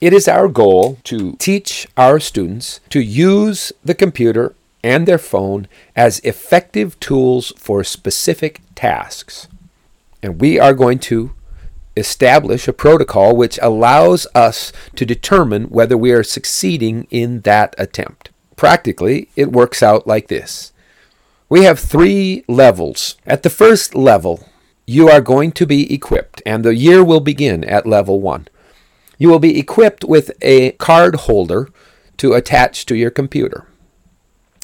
It is our goal to teach our students to use the computer and their phone as effective tools for specific tasks. And we are going to establish a protocol which allows us to determine whether we are succeeding in that attempt. Practically, it works out like this. We have three levels. At the first level, you are going to be equipped, and the year will begin at level one. You will be equipped with a card holder to attach to your computer.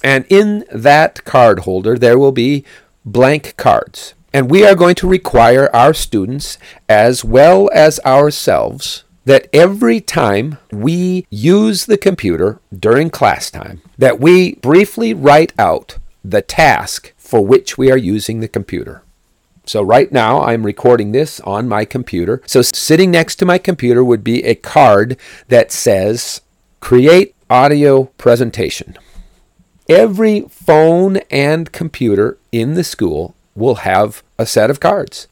And in that card holder, there will be blank cards. And we are going to require our students, as well as ourselves, that every time we use the computer during class time, that we briefly write out the task for which we are using the computer. So right now I'm recording this on my computer. So sitting next to my computer would be a card that says create audio presentation. Every phone and computer in the school will have a set of cards.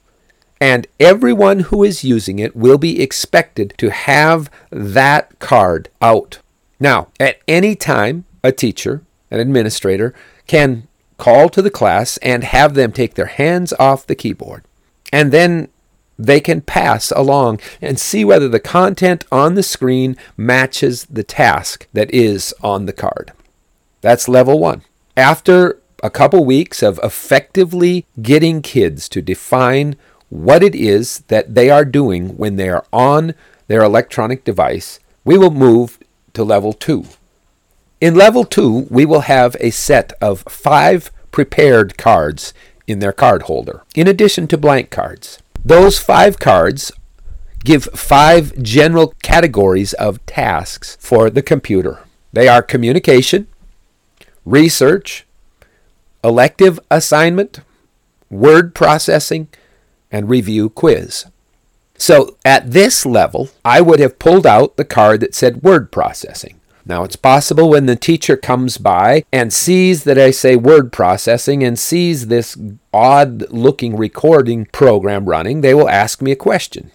And everyone who is using it will be expected to have that card out. Now, at any time, a teacher, an administrator, can call to the class and have them take their hands off the keyboard. And then they can pass along and see whether the content on the screen matches the task that is on the card. That's level one. After a couple weeks of effectively getting kids to define what it is that they are doing when they are on their electronic device, we will move to level two. In level two, we will have a set of five prepared cards in their card holder, in addition to blank cards. Those five cards give five general categories of tasks for the computer. They are communication, research, elective assignment, word processing, and review quiz. So at this level, I would have pulled out the card that said word processing. Now, it's possible when the teacher comes by and sees that I say word processing and sees this odd looking recording program running, they will ask me a question.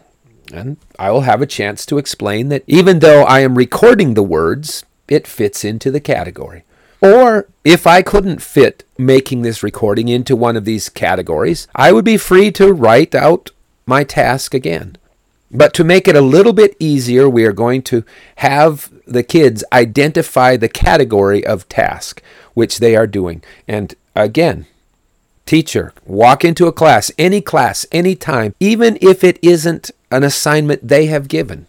And I will have a chance to explain that even though I am recording the words, it fits into the category. Or if I couldn't fit making this recording into one of these categories, I would be free to write out my task again. But to make it a little bit easier, we are going to have the kids identify the category of task which they are doing. And again, teacher, walk into a class, any class, any time, even if it isn't an assignment they have given.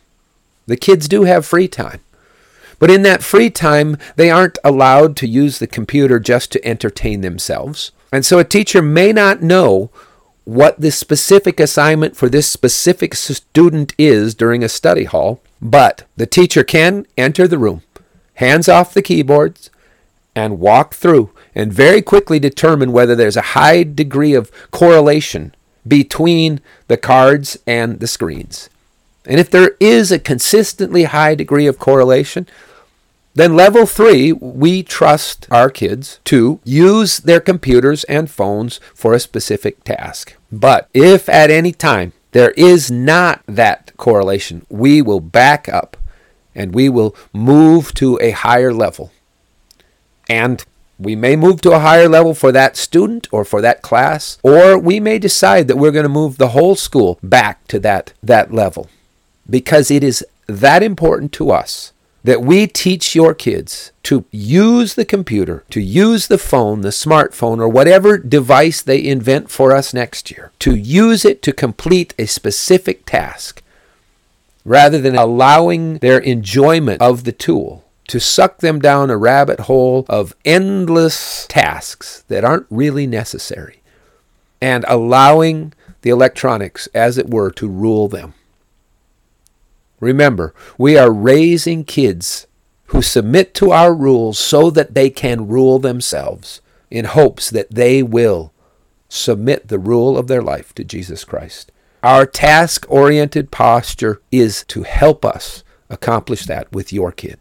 The kids do have free time. But in that free time, they aren't allowed to use the computer just to entertain themselves. And so a teacher may not know what the specific assignment for this specific student is during a study hall, but the teacher can enter the room, hands off the keyboards, and walk through and very quickly determine whether there's a high degree of correlation between the cards and the screens. And if there is a consistently high degree of correlation, then, level three, we trust our kids to use their computers and phones for a specific task. But if at any time there is not that correlation, we will back up and we will move to a higher level. And we may move to a higher level for that student or for that class, or we may decide that we're going to move the whole school back to that, that level because it is that important to us that we teach your kids to use the computer, to use the phone, the smartphone, or whatever device they invent for us next year, to use it to complete a specific task, rather than allowing their enjoyment of the tool to suck them down a rabbit hole of endless tasks that aren't really necessary, and allowing the electronics, as it were, to rule them. Remember, we are raising kids who submit to our rules so that they can rule themselves in hopes that they will submit the rule of their life to Jesus Christ. Our task oriented posture is to help us accomplish that with your kid.